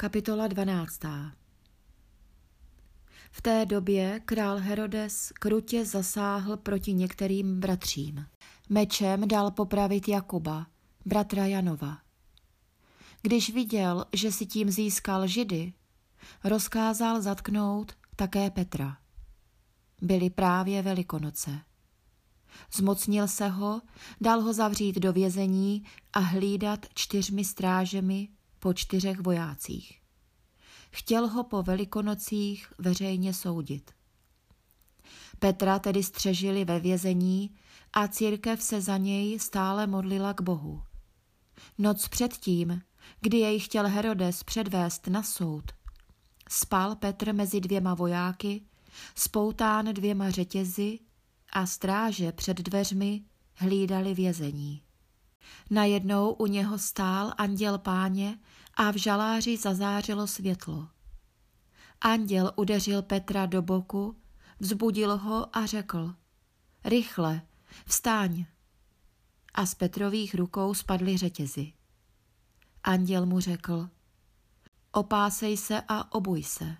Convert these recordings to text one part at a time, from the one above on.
Kapitola 12. V té době král Herodes krutě zasáhl proti některým bratřím. Mečem dal popravit Jakuba, bratra Janova. Když viděl, že si tím získal židy, rozkázal zatknout také Petra. Byly právě velikonoce. Zmocnil se ho, dal ho zavřít do vězení a hlídat čtyřmi strážemi po čtyřech vojácích. Chtěl ho po velikonocích veřejně soudit. Petra tedy střežili ve vězení a církev se za něj stále modlila k Bohu. Noc předtím, kdy jej chtěl Herodes předvést na soud, spal Petr mezi dvěma vojáky, spoután dvěma řetězy a stráže před dveřmi hlídali vězení. Najednou u něho stál anděl páně a v žaláři zazářilo světlo. Anděl udeřil Petra do boku, vzbudil ho a řekl, rychle, vstáň. A z Petrových rukou spadly řetězy. Anděl mu řekl, opásej se a obuj se.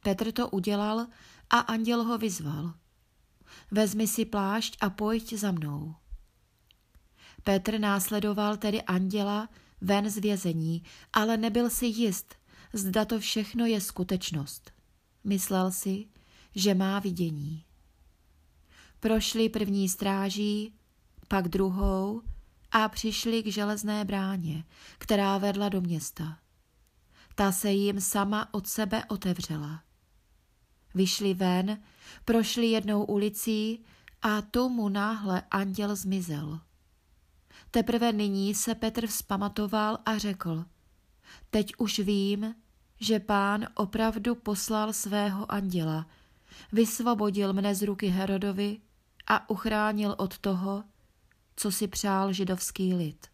Petr to udělal a anděl ho vyzval. Vezmi si plášť a pojď za mnou. Petr následoval tedy anděla ven z vězení, ale nebyl si jist, zda to všechno je skutečnost. Myslel si, že má vidění. Prošli první stráží, pak druhou a přišli k železné bráně, která vedla do města. Ta se jim sama od sebe otevřela. Vyšli ven, prošli jednou ulicí a tu mu náhle anděl zmizel. Teprve nyní se Petr vzpamatoval a řekl, teď už vím, že pán opravdu poslal svého anděla, vysvobodil mne z ruky Herodovi a uchránil od toho, co si přál židovský lid.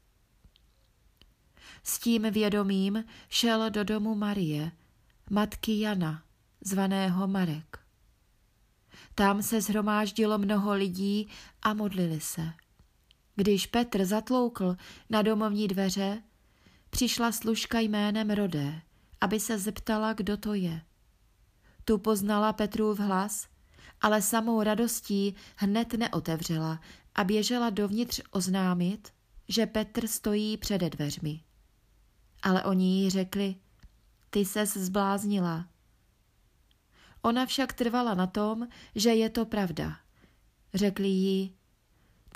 S tím vědomím šel do domu Marie, matky Jana, zvaného Marek. Tam se zhromáždilo mnoho lidí a modlili se. Když Petr zatloukl na domovní dveře, přišla služka jménem Rodé, aby se zeptala, kdo to je. Tu poznala Petrův hlas, ale samou radostí hned neotevřela a běžela dovnitř oznámit, že Petr stojí přede dveřmi. Ale oni jí řekli, ty ses zbláznila. Ona však trvala na tom, že je to pravda. Řekli jí,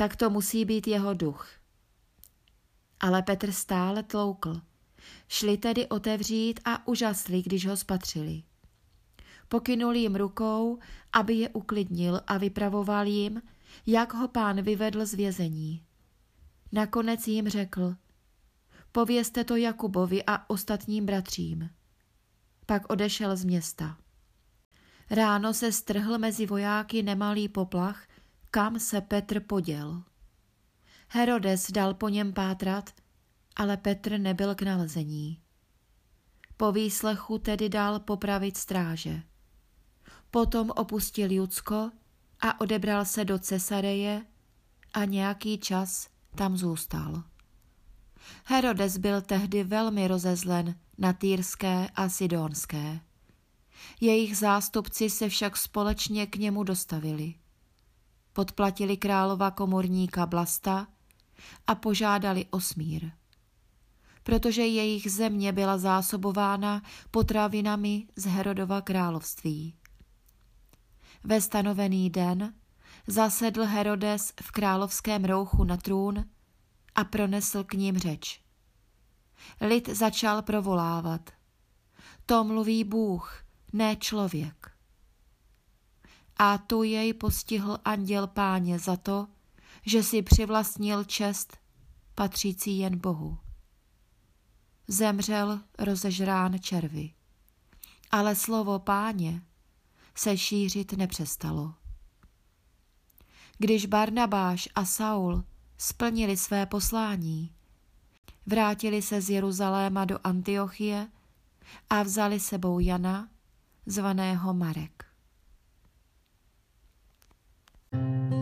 tak to musí být jeho duch. Ale Petr stále tloukl. Šli tedy otevřít a užasli, když ho spatřili. Pokynul jim rukou, aby je uklidnil a vypravoval jim, jak ho pán vyvedl z vězení. Nakonec jim řekl, povězte to Jakubovi a ostatním bratřím. Pak odešel z města. Ráno se strhl mezi vojáky nemalý poplach, kam se Petr poděl. Herodes dal po něm pátrat, ale Petr nebyl k nalezení. Po výslechu tedy dal popravit stráže. Potom opustil Judsko a odebral se do Cesareje a nějaký čas tam zůstal. Herodes byl tehdy velmi rozezlen na Týrské a Sidonské. Jejich zástupci se však společně k němu dostavili. Podplatili králova komorníka Blasta a požádali o smír. Protože jejich země byla zásobována potravinami z Herodova království. Ve stanovený den zasedl Herodes v královském rouchu na trůn a pronesl k ním řeč. Lid začal provolávat. To mluví Bůh, ne člověk. A tu jej postihl anděl páně za to, že si přivlastnil čest patřící jen Bohu. Zemřel rozežrán červy. Ale slovo páně se šířit nepřestalo. Když Barnabáš a Saul splnili své poslání, vrátili se z Jeruzaléma do Antiochie a vzali sebou Jana, zvaného Marek. Thank you.